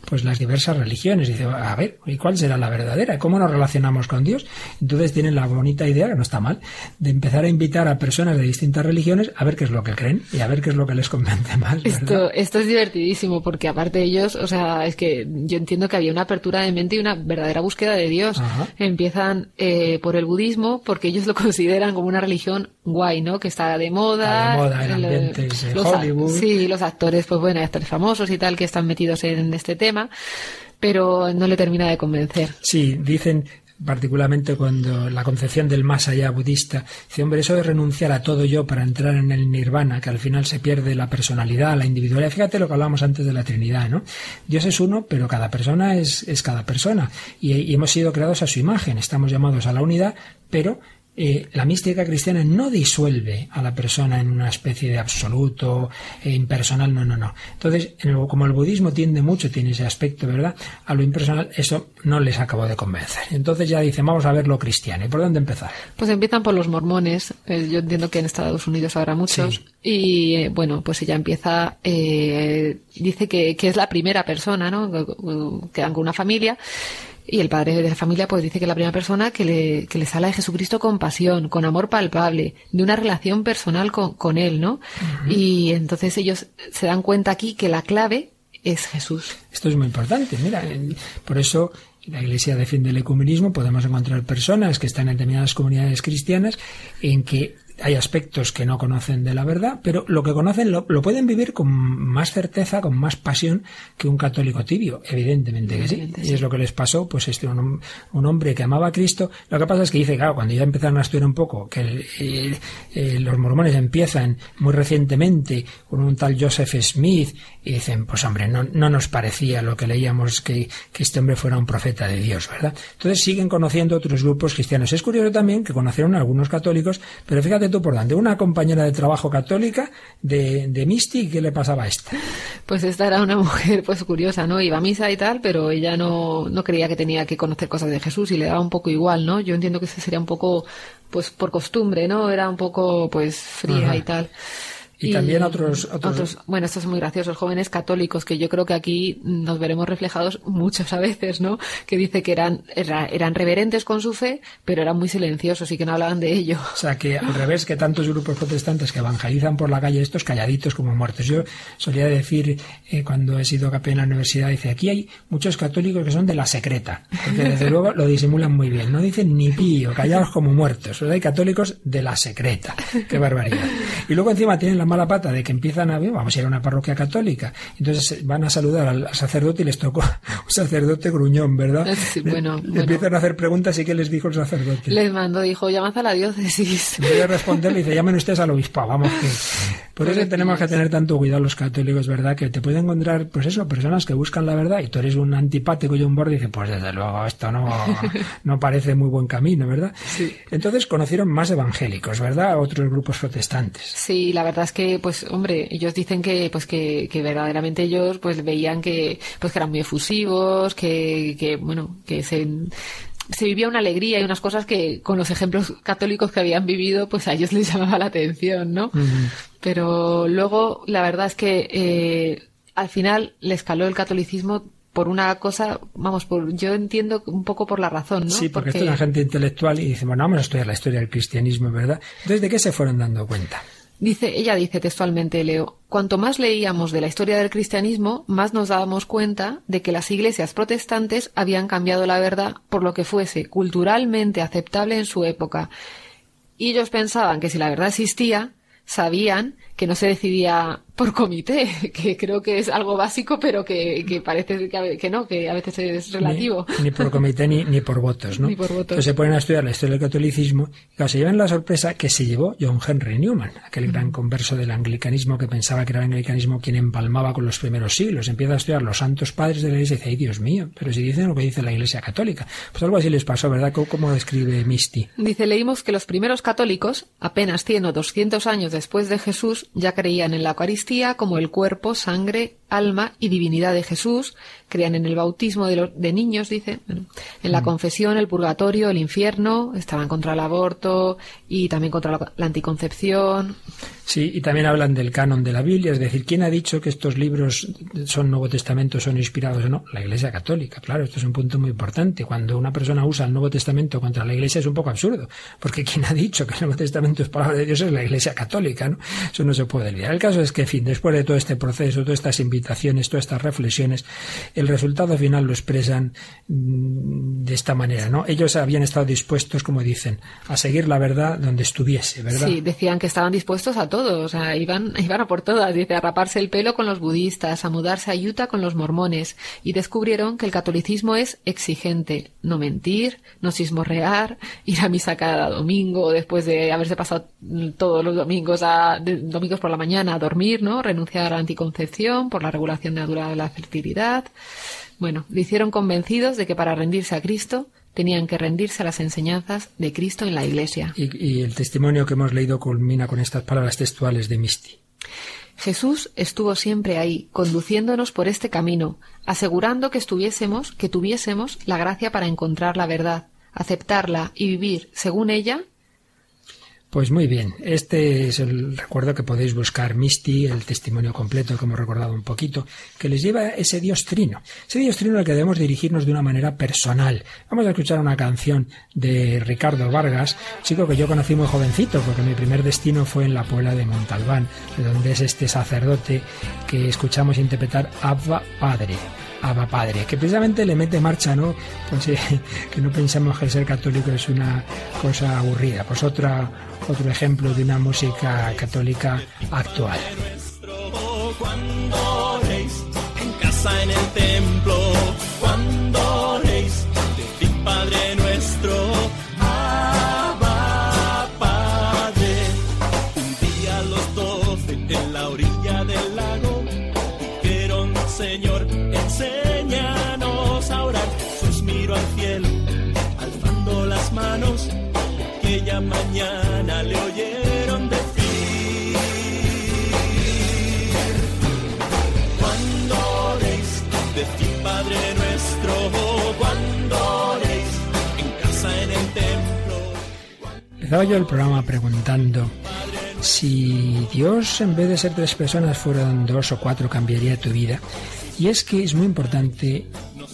pues las diversas religiones. Dice, a ver, ¿y cuál será la verdadera? ¿Cómo nos relacionamos con Dios? Entonces tienen la bonita idea, que no está mal, de empezar a invitar a personas de distintas religiones a ver qué es lo que creen y a ver qué es lo que les convence más. Esto, esto es divertidísimo porque aparte de ellos, o sea, es que yo entiendo que había una apertura de mente y una verdadera búsqueda de Dios. Empiezan eh, por el budismo porque ellos lo consideran como una religión guay, ¿no? Que está de moda. de moda, en ambientes Hollywood. Sí, los actores, pues bueno, actores famosos y tal que están metidos en este tema, pero no le termina de convencer. Sí, dicen particularmente cuando la concepción del más allá budista, dice, hombre, eso de renunciar a todo yo para entrar en el nirvana, que al final se pierde la personalidad, la individualidad. Fíjate lo que hablábamos antes de la Trinidad, ¿no? Dios es uno, pero cada persona es, es cada persona. Y, y hemos sido creados a su imagen, estamos llamados a la unidad, pero eh, la mística cristiana no disuelve a la persona en una especie de absoluto e impersonal, no, no, no. Entonces, como el budismo tiende mucho, tiene ese aspecto, ¿verdad? A lo impersonal, eso no les acabó de convencer. Entonces ya dicen, vamos a ver lo cristiano. ¿Y por dónde empezar? Pues empiezan por los mormones. Eh, yo entiendo que en Estados Unidos habrá muchos. Y bueno, pues ella empieza, dice que, que, es la primera persona, ¿no? Que, con una familia y el padre de la familia pues dice que la primera persona que le, que les habla de Jesucristo con pasión, con amor palpable, de una relación personal con, con él, ¿no? Y entonces ellos se dan cuenta aquí que la clave es Jesús. Esto es muy importante, mira, por eso la Iglesia defiende el ecumenismo, podemos encontrar personas que están en determinadas comunidades cristianas en que hay aspectos que no conocen de la verdad, pero lo que conocen lo, pueden vivir con más certeza, con más pasión que un católico tibio, evidentemente que sí. Y es lo que les pasó, pues este un, hombre que amaba a Cristo. Lo que pasa es que dice, claro, cuando ya empezaron a estudiar un poco, que eh, los mormones empiezan muy recientemente con un tal Joseph Smith y dicen, pues hombre, no, no nos parecía lo que leíamos que, que este hombre fuera un profeta de Dios, ¿verdad? Entonces siguen conociendo otros grupos cristianos. Es curioso también que conocieron a algunos católicos, pero fíjate tú por dónde. Una compañera de trabajo católica de, de Misty, ¿qué le pasaba a esta? Pues esta era una mujer pues curiosa, ¿no? Iba a misa y tal, pero ella no, no creía que tenía que conocer cosas de Jesús y le daba un poco igual, ¿no? Yo entiendo que ese sería un poco, pues por costumbre, ¿no? Era un poco, pues fría y tal. Y, también otros, otros... Bueno, estos son muy graciosos, jóvenes católicos, que yo creo que aquí nos veremos reflejados muchas a veces, ¿no? Que dice que eran, eran reverentes con su fe, pero eran muy silenciosos y que no hablaban de ello. O sea, que al revés que tantos grupos protestantes que evangelizan por la calle, estos calladitos como muertos. Yo solía decir, eh, cuando he sido capellán en la universidad, dice, aquí hay muchos católicos que son de la secreta, porque desde luego lo disimulan muy bien. No dicen ni pío, callados como muertos. hay católicos de la secreta. Qué barbaridad. Y luego encima tienen la mala pata de que empiezan a, vamos a ir a una parroquia católica, entonces van a saludar al, sacerdote y les tocó un sacerdote gruñón, ¿verdad? bueno, Empiezan a hacer preguntas y ¿qué les dijo el sacerdote? Les mandó, dijo, llamad a la diócesis. Voy a responderle, dice, llamen ustedes al obispo, vamos que... Por eso tenemos que tener tanto cuidado los católicos, ¿verdad? Que te pueden encontrar, pues eso, personas que buscan la verdad y tú eres un antipático y un borde y dices, pues desde luego esto no, no parece muy buen camino, ¿verdad? Sí. Entonces conocieron más evangélicos, ¿verdad? Otros grupos protestantes. Sí, la verdad es que, pues, hombre, ellos dicen que, pues, que, que verdaderamente ellos, pues, veían que, pues, que eran muy efusivos, que, que bueno, que se, se vivía una alegría y unas cosas que con los ejemplos católicos que habían vivido, pues a ellos les llamaba la atención, ¿no? Pero luego, la verdad es que eh, al final les caló el catolicismo por una cosa, vamos, por, yo entiendo un poco por la razón, ¿no? Sí, porque, esto es una gente intelectual y dice, bueno, vamos a estudiar la historia del cristianismo, ¿verdad? Entonces, ¿de qué se fueron dando cuenta? Dice, ella dice textualmente, Leo, cuanto más leíamos de la historia del cristianismo, más nos dábamos cuenta de que las iglesias protestantes habían cambiado la verdad por lo que fuese culturalmente aceptable en su época. Y ellos pensaban que si la verdad existía, sabían que no se decidía por comité, que creo que es algo básico, pero que, que parece que, no, que a veces es relativo. Ni, por comité ni, ni, por votos, ¿no? Ni por votos. Entonces se ponen a estudiar la historia del catolicismo y se llevan la sorpresa que se llevó John Henry Newman, aquel gran converso del anglicanismo que pensaba que era el anglicanismo quien empalmaba con los primeros siglos. Empieza a estudiar los santos padres de la iglesia y dice, ay Dios mío, pero si dicen lo que dice la iglesia católica. Pues algo así les pasó, ¿verdad? ¿Cómo, cómo describe Misty? Dice, leímos que los primeros católicos, apenas 100 o 200 años después de Jesús, ya creían en la Eucaristía como el cuerpo, sangre, alma y divinidad de Jesús, creían en el bautismo de, los, de niños, dice, en la mm. confesión, el purgatorio, el infierno, estaban contra el aborto y también contra la, anticoncepción. Sí, y también hablan del canon de la Biblia, es decir, ¿quién ha dicho que estos libros son Nuevo Testamento, son inspirados o no? La Iglesia Católica, claro, esto es un punto muy importante. Cuando una persona usa el Nuevo Testamento contra la Iglesia es un poco absurdo, porque quien ha dicho que el Nuevo Testamento es palabra de Dios es la Iglesia Católica, ¿no? Eso no se puede olvidar. El caso es que, en fin, después de todo este proceso, todas estas invitaciones, todas estas reflexiones, el resultado final lo expresan mm, de esta manera, ¿no? Ellos habían estado dispuestos, como dicen, a seguir la verdad donde estuviese, ¿verdad? Sí, decían que estaban dispuestos a todo o sea, iban, iban a por todas, dice, a raparse el pelo con los budistas, a mudarse a Utah con los mormones, y descubrieron que el catolicismo es exigente, no mentir, no sismorrear, ir a misa cada domingo, después de haberse pasado todos los domingos a, domingos por la mañana a dormir, ¿no? Renunciar a la anticoncepción por la regulación natural de la fertilidad. Bueno, le hicieron convencidos de que para rendirse a Cristo tenían que rendirse a las enseñanzas de Cristo en la Iglesia. Y, el testimonio que hemos leído culmina con estas palabras textuales de Misti. Jesús estuvo siempre ahí, conduciéndonos por este camino, asegurando que estuviésemos, que tuviésemos la gracia para encontrar la verdad, aceptarla y vivir según ella pues muy bien, este es el recuerdo que podéis buscar, Misty, el testimonio completo que hemos recordado un poquito, que les lleva ese Dios trino, ese Dios trino al que debemos dirigirnos de una manera personal. Vamos a escuchar una canción de Ricardo Vargas, chico que yo conocí muy jovencito, porque mi primer destino fue en la Puebla de Montalbán, de donde es este sacerdote que escuchamos interpretar Abba Padre. Abba Padre, que precisamente le mete marcha, ¿no? Pues, que no pensamos que ser católico es una cosa aburrida. Pues otra, otro ejemplo de una música católica actual. Empezaba yo el programa preguntando si Dios en vez de ser tres personas fueran dos o cuatro cambiaría tu vida. Y es que es muy importante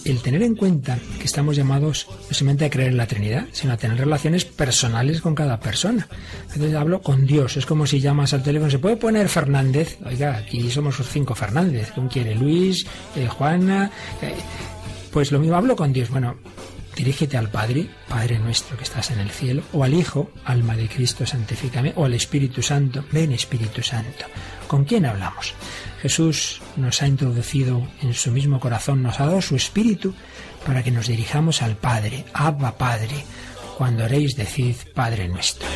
el tener en cuenta que estamos llamados no solamente a creer en la Trinidad, sino a tener relaciones personales con cada persona. Entonces hablo con Dios, es como si llamas al teléfono, ¿se puede poner Fernández? Oiga, aquí somos cinco Fernández, ¿quién quiere? Luis, eh, Juana, eh, pues lo mismo hablo con Dios. Bueno, Dirígete al Padre, Padre nuestro que estás en el cielo, o al Hijo, alma de Cristo, santifícame, o al Espíritu Santo, ven Espíritu Santo. ¿Con quién hablamos? Jesús nos ha introducido en su mismo corazón, nos ha dado su Espíritu para que nos dirijamos al Padre, Abba Padre. Cuando oréis, decid Padre nuestro.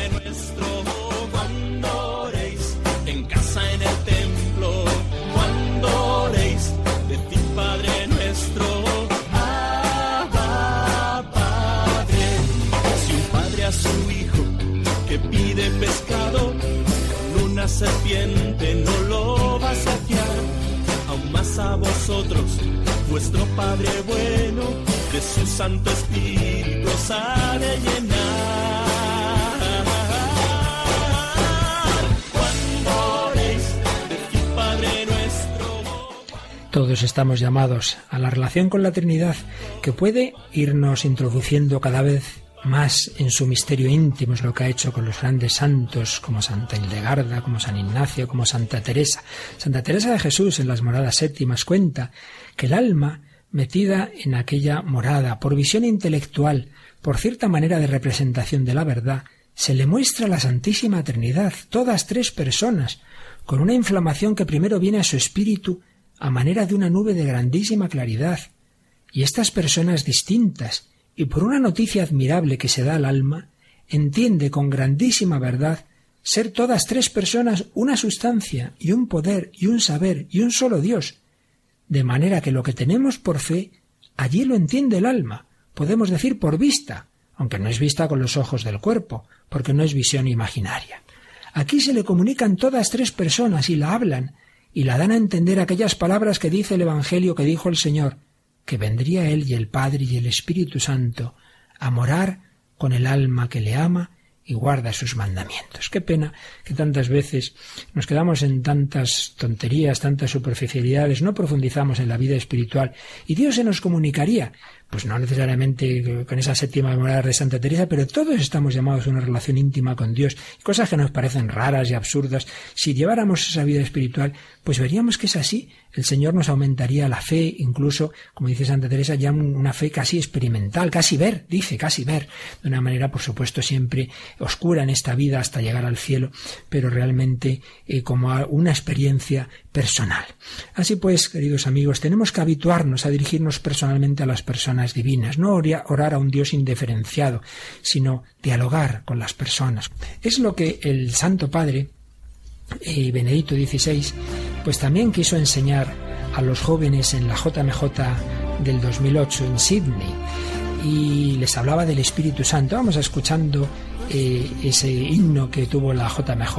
Serpiente no lo va a saciar, aún más a vosotros, vuestro Padre bueno, de su Santo Espíritu os ha de llenar. Cuando de Padre nuestro. Todos estamos llamados a la relación con la Trinidad que puede irnos introduciendo cada vez más en su misterio íntimo es lo que ha hecho con los grandes santos como Santa Hildegarda, como San Ignacio, como Santa Teresa. Santa Teresa de Jesús en las moradas séptimas cuenta que el alma metida en aquella morada por visión intelectual, por cierta manera de representación de la verdad, se le muestra la Santísima Trinidad, todas tres personas, con una inflamación que primero viene a su espíritu a manera de una nube de grandísima claridad. Y estas personas distintas, y por una noticia admirable que se da al alma, entiende con grandísima verdad ser todas tres personas una sustancia y un poder y un saber y un solo Dios, de manera que lo que tenemos por fe, allí lo entiende el alma, podemos decir por vista, aunque no es vista con los ojos del cuerpo, porque no es visión imaginaria. Aquí se le comunican todas tres personas y la hablan, y la dan a entender aquellas palabras que dice el Evangelio que dijo el Señor, que vendría Él y el Padre y el Espíritu Santo a morar con el alma que le ama y guarda sus mandamientos. Qué pena que tantas veces nos quedamos en tantas tonterías, tantas superficialidades, no profundizamos en la vida espiritual y Dios se nos comunicaría pues no necesariamente con esa séptima morada de Santa Teresa, pero todos estamos llamados a una relación íntima con Dios, cosas que nos parecen raras y absurdas. Si lleváramos esa vida espiritual, pues veríamos que es así. El Señor nos aumentaría la fe, incluso, como dice Santa Teresa, ya una fe casi experimental, casi ver, dice, casi ver, de una manera, por supuesto, siempre oscura en esta vida hasta llegar al cielo, pero realmente eh, como una experiencia personal. Así pues, queridos amigos, tenemos que habituarnos a dirigirnos personalmente a las personas divinas, no orar a un Dios indiferenciado, sino dialogar con las personas. Es lo que el Santo Padre, eh, Benedicto XVI, pues también quiso enseñar a los jóvenes en la JMJ del 2008 en Sydney y les hablaba del Espíritu Santo. Vamos escuchando ese himno que tuvo la JMJ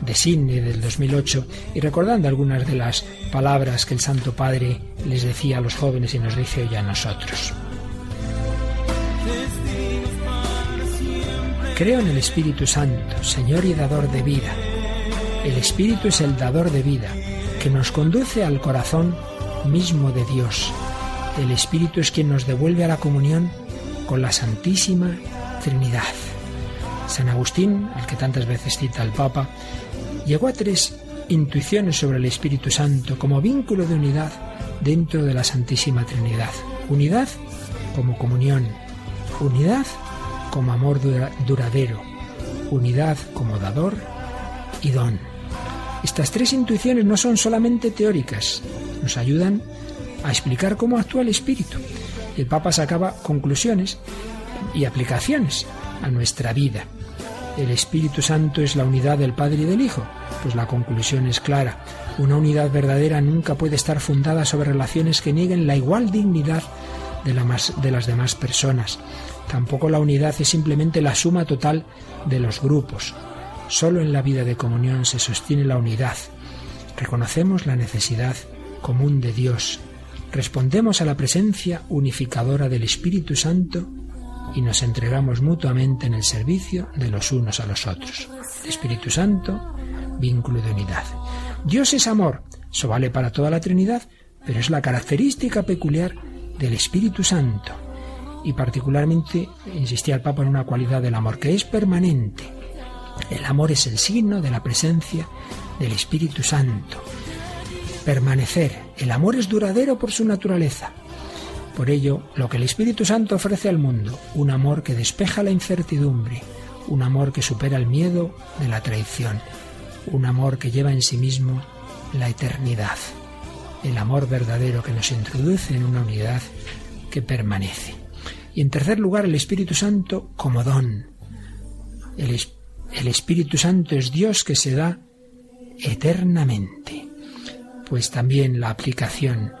de Sydney del 2008 y recordando algunas de las palabras que el Santo Padre les decía a los jóvenes y nos dice hoy a nosotros. Creo en el Espíritu Santo, Señor y dador de vida. El Espíritu es el dador de vida, que nos conduce al corazón mismo de Dios. El Espíritu es quien nos devuelve a la comunión con la Santísima Trinidad. San Agustín, al que tantas veces cita el Papa, llegó a tres intuiciones sobre el Espíritu Santo como vínculo de unidad dentro de la Santísima Trinidad. Unidad como comunión, unidad como amor duradero, unidad como dador y don. Estas tres intuiciones no son solamente teóricas, nos ayudan a explicar cómo actúa el Espíritu. El Papa sacaba conclusiones y aplicaciones a nuestra vida el Espíritu Santo es la unidad del Padre y del Hijo? Pues la conclusión es clara. Una unidad verdadera nunca puede estar fundada sobre relaciones que nieguen la igual dignidad de, de las demás personas. Tampoco la unidad es simplemente la suma total de los grupos. Solo en la vida de comunión se sostiene la unidad. Reconocemos la necesidad común de Dios. Respondemos a la presencia unificadora del Espíritu Santo y nos entregamos mutuamente en el servicio de los unos a los otros. Espíritu Santo, vínculo de unidad. Dios es amor, eso vale para toda la Trinidad, pero es la característica peculiar del Espíritu Santo. Y particularmente insistía el Papa en una cualidad del amor, que es permanente. El amor es el signo de la presencia del Espíritu Santo. Permanecer. El amor es duradero por su naturaleza. Por ello, lo que el Espíritu Santo ofrece al mundo, un amor que despeja la incertidumbre, un amor que supera el miedo de la traición, un amor que lleva en sí mismo la eternidad, el amor verdadero que nos introduce en una unidad que permanece. Y en tercer lugar, el Espíritu Santo como don. El, el Espíritu Santo es Dios que se da eternamente. Pues también la aplicación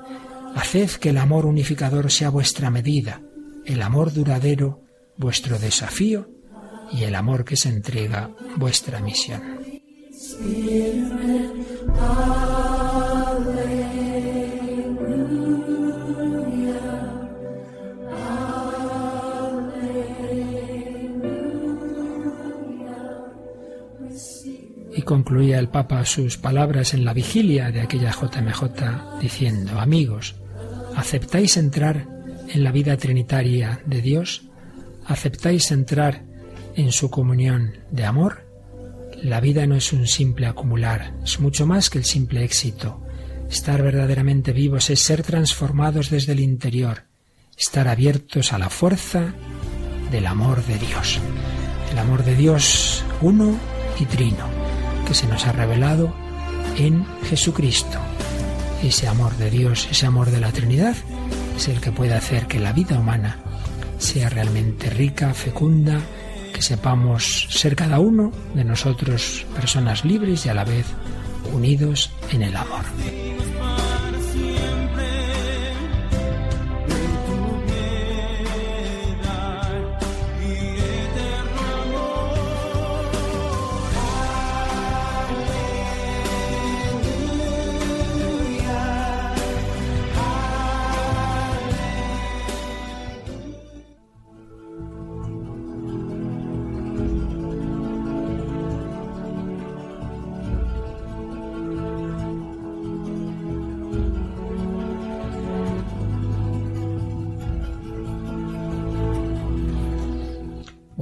Haced que el amor unificador sea vuestra medida, el amor duradero vuestro desafío y el amor que se entrega vuestra misión. Concluía el Papa sus palabras en la vigilia de aquella JMJ diciendo, amigos, ¿Aceptáis entrar en la vida trinitaria de Dios? ¿Aceptáis entrar en su comunión de amor? La vida no es un simple acumular, es mucho más que el simple éxito. Estar verdaderamente vivos es ser transformados desde el interior, estar abiertos a la fuerza del amor de Dios. El amor de Dios uno y trino, que se nos ha revelado en Jesucristo ese amor de Dios, ese amor de la Trinidad, es el que puede hacer que la vida humana sea realmente rica, fecunda, que sepamos ser cada uno de nosotros personas libres y a la vez unidos en el amor.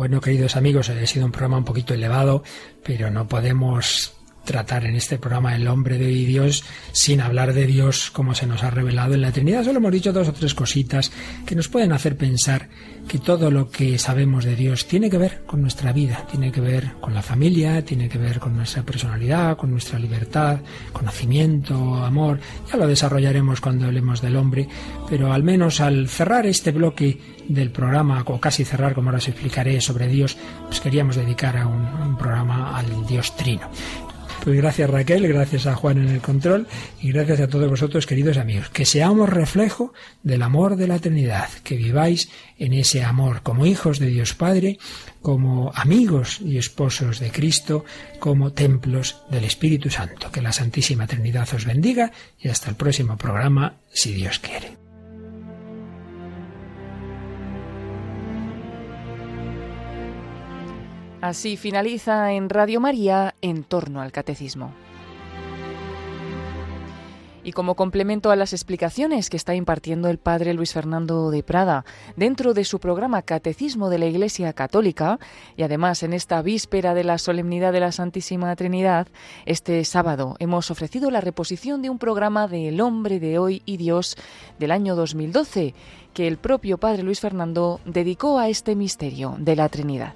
Bueno, queridos amigos, ha sido un programa un poquito elevado, pero no podemos tratar en este programa el hombre de Dios sin hablar de Dios como se nos ha revelado en la Trinidad. Solo hemos dicho dos o tres cositas que nos pueden hacer pensar que todo lo que sabemos de Dios tiene que ver con nuestra vida, tiene que ver con la familia, tiene que ver con nuestra personalidad, con nuestra libertad, conocimiento, amor. Ya lo desarrollaremos cuando hablemos del hombre, pero al menos al cerrar este bloque del programa, o casi cerrar, como ahora os explicaré, sobre Dios, pues queríamos dedicar a un, programa al Dios Trino. Pues gracias Raquel, gracias a Juan en el control y gracias a todos vosotros queridos amigos. Que seamos reflejo del amor de la Trinidad, que viváis en ese amor como hijos de Dios Padre, como amigos y esposos de Cristo, como templos del Espíritu Santo. Que la Santísima Trinidad os bendiga y hasta el próximo programa, si Dios quiere. Así finaliza en Radio María en torno al catecismo. Y como complemento a las explicaciones que está impartiendo el padre Luis Fernando de Prada dentro de su programa Catecismo de la Iglesia Católica, y además en esta víspera de la solemnidad de la Santísima Trinidad, este sábado hemos ofrecido la reposición de un programa de El hombre de hoy y Dios del año 2012, que el propio padre Luis Fernando dedicó a este misterio de la Trinidad.